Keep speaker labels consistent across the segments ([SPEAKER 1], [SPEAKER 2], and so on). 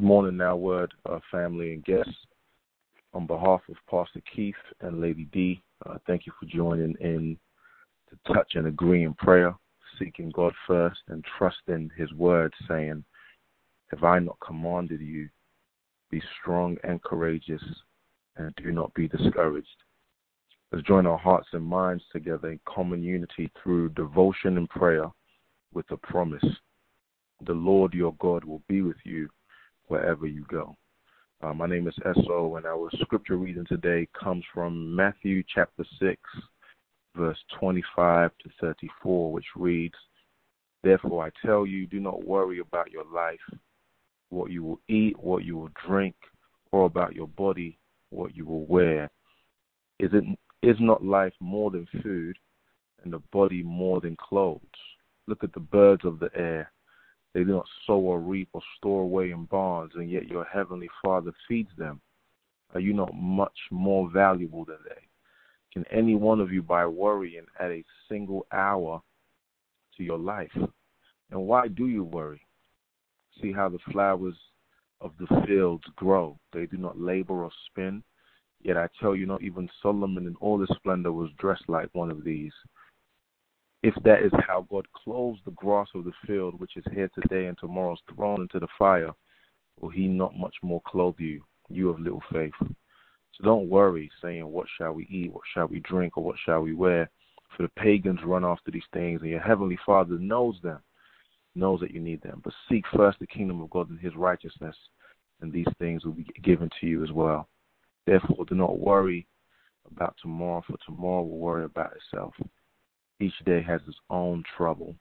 [SPEAKER 1] Good morning, now, word uh, family and guests. On behalf of Pastor Keith and Lady D, uh, thank you for joining in to touch and agree in prayer, seeking God first and trusting His word, saying, Have I not commanded you, be strong and courageous, and do not be discouraged? Let's join our hearts and minds together in common unity through devotion and prayer with the promise the Lord your God will be with you wherever you go. Uh, my name is S.O., and our scripture reading today comes from Matthew chapter 6, verse 25 to 34, which reads, Therefore I tell you, do not worry about your life, what you will eat, what you will drink, or about your body, what you will wear. Is, it, is not life more than food, and the body more than clothes? Look at the birds of the air they do not sow or reap or store away in barns, and yet your heavenly Father feeds them. Are you not much more valuable than they? Can any one of you, by worrying, add a single hour to your life? And why do you worry? See how the flowers of the fields grow. They do not labor or spin. Yet I tell you, not even Solomon in all his splendor was dressed like one of these if that is how God clothes the grass of the field, which is here today and tomorrow is thrown into the fire, will he not much more clothe you, you of little faith? So don't worry, saying, What shall we eat? What shall we drink? Or what shall we wear? For the pagans run after these things, and your heavenly Father knows them, knows that you need them. But seek first the kingdom of God and his righteousness, and these things will be given to you as well. Therefore, do not worry about tomorrow, for tomorrow will worry about itself each day has its own trouble.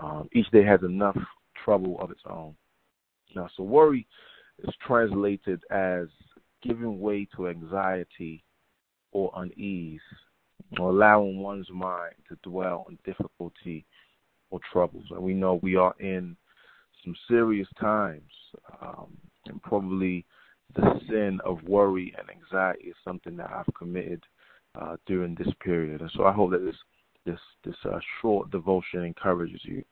[SPEAKER 1] Um, each day has enough trouble of its own. Now, so worry is translated as giving way to anxiety or unease, or allowing one's mind to dwell on difficulty or troubles. And we know we are in some serious times, um, and probably the sin of worry and anxiety is something that I've committed uh, during this period. And so I hope that this this this uh, short devotion encourages you.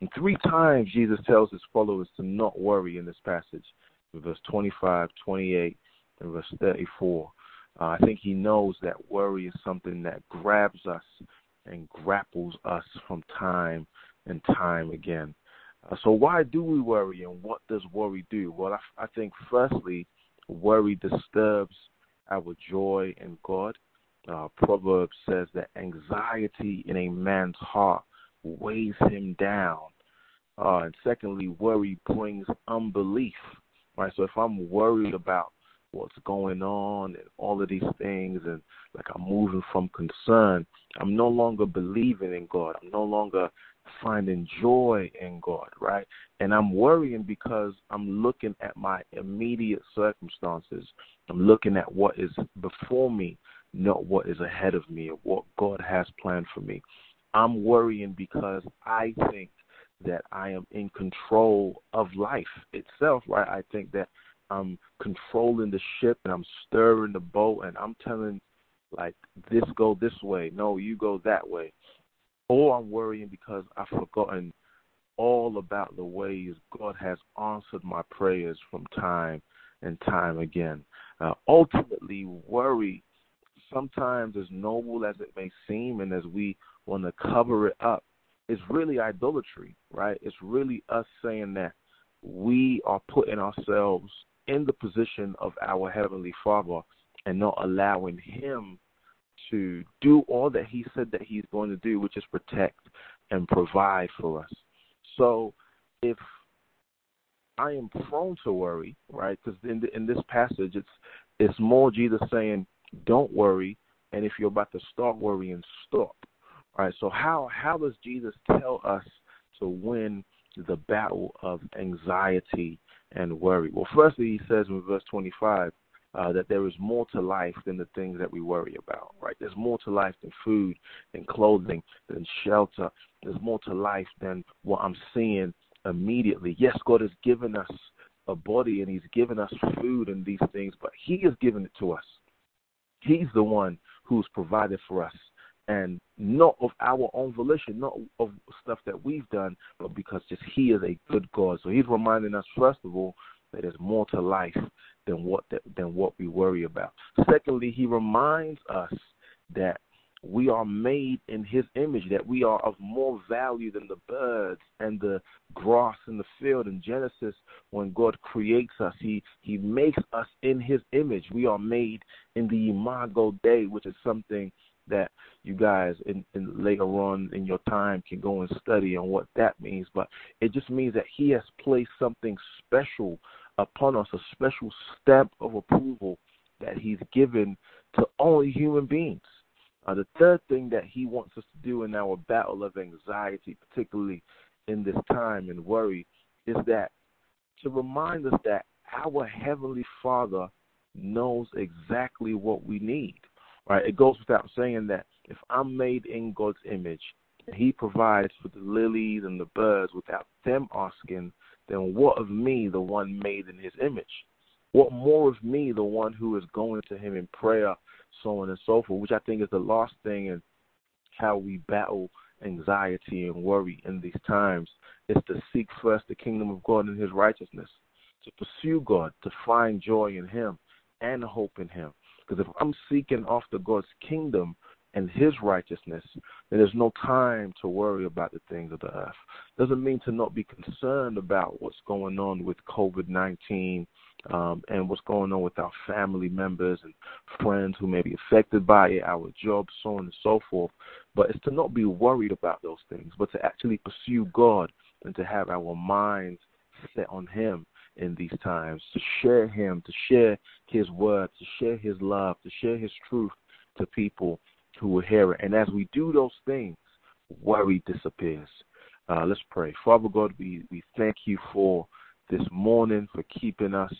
[SPEAKER 1] And three times Jesus tells his followers to not worry in this passage, in verse 25, 28, and verse 34. Uh, I think he knows that worry is something that grabs us and grapples us from time and time again. Uh, so why do we worry, and what does worry do? Well, I, I think firstly, worry disturbs our joy in God. Uh, Proverbs says that anxiety in a man's heart weighs him down. Uh, and secondly, worry brings unbelief. Right. So if I'm worried about what's going on and all of these things, and like I'm moving from concern, I'm no longer believing in God. I'm no longer finding joy in God, right? And I'm worrying because I'm looking at my immediate circumstances. I'm looking at what is before me not what is ahead of me or what God has planned for me. I'm worrying because I think that I am in control of life itself, right? I think that I'm controlling the ship and I'm stirring the boat and I'm telling like this go this way, no, you go that way. Or I'm worrying because I've forgotten all about the ways God has answered my prayers from time and time again. Uh, ultimately, worry sometimes as noble as it may seem and as we want to cover it up, it's really idolatry, right? It's really us saying that we are putting ourselves in the position of our Heavenly Father and not allowing Him to do all that He said that He's going to do, which is protect and provide for us. So if I am prone to worry, right? Because in, in this passage, it's it's more Jesus saying, don't worry, and if you're about to start worrying, stop. All right. So how how does Jesus tell us to win the battle of anxiety and worry? Well, firstly, he says in verse 25 uh, that there is more to life than the things that we worry about. Right. There's more to life than food, than clothing, than shelter. There's more to life than what I'm seeing immediately. Yes, God has given us a body and He's given us food and these things, but He has given it to us. He's the one who's provided for us and not of our own volition, not of stuff that we've done, but because just He is a good God. So He's reminding us, first of all, that there's more to life than what than what we worry about. Secondly, He reminds us that we are made in his image, that we are of more value than the birds and the grass in the field. In Genesis, when God creates us, he, he makes us in his image. We are made in the imago Dei, which is something that you guys in, in later on in your time can go and study on what that means. But it just means that he has placed something special upon us, a special stamp of approval that he's given to only human beings. Uh, the third thing that he wants us to do in our battle of anxiety, particularly in this time and worry, is that to remind us that our Heavenly Father knows exactly what we need. Right? It goes without saying that if I'm made in God's image, and He provides for the lilies and the birds without them asking, then what of me, the one made in His image? What more of me, the one who is going to Him in prayer so on and so forth, which I think is the last thing in how we battle anxiety and worry in these times is to seek first the kingdom of God and his righteousness, to pursue God, to find joy in him and hope in him. Because if I'm seeking after God's kingdom and his righteousness, then there's no time to worry about the things of the earth. Doesn't mean to not be concerned about what's going on with COVID 19 um, and what's going on with our family members and friends who may be affected by it, our jobs, so on and so forth. But it's to not be worried about those things, but to actually pursue God and to have our minds set on Him in these times, to share Him, to share His word, to share His love, to share His truth to people who will hear it. And as we do those things, worry disappears. Uh, let's pray. Father God, we, we thank you for this morning, for keeping us,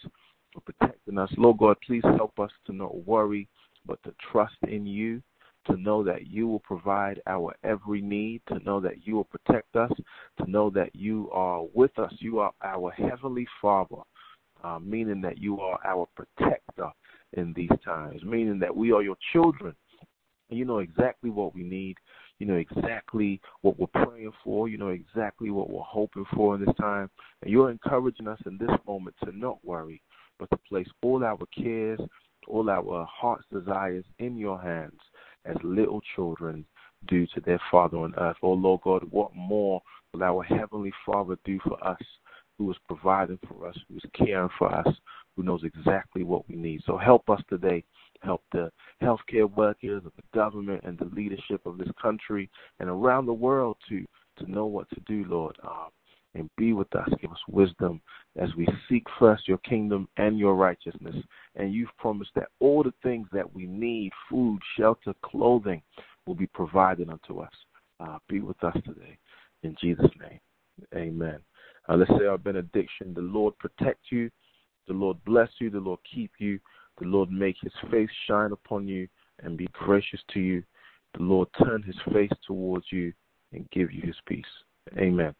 [SPEAKER 1] for protecting us. Lord God, please help us to not worry, but to trust in you, to know that you will provide our every need, to know that you will protect us, to know that you are with us. You are our Heavenly Father, uh, meaning that you are our protector in these times, meaning that we are your children. You know exactly what we need. You know exactly what we're praying for. You know exactly what we're hoping for in this time. And you're encouraging us in this moment to not worry, but to place all our cares, all our heart's desires in your hands as little children do to their Father on earth. Oh Lord God, what more will our Heavenly Father do for us, who is providing for us, who is caring for us, who knows exactly what we need. So help us today help the healthcare workers, the government, and the leadership of this country and around the world to to know what to do, Lord. Um, and be with us. Give us wisdom as we seek first your kingdom and your righteousness. And you've promised that all the things that we need food, shelter, clothing will be provided unto us. Uh, be with us today. In Jesus' name, amen. Uh, let's say our benediction. The Lord protect you. The Lord bless you. The Lord keep you. The Lord make his face shine upon you and be gracious to you. The Lord turn his face towards you and give you his peace. Amen.